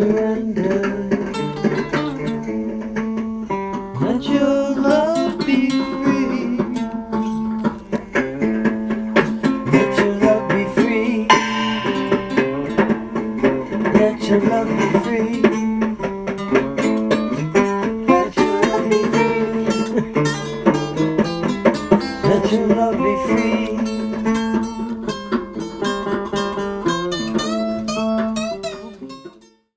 Let your love be free. Let your love be free. Let your love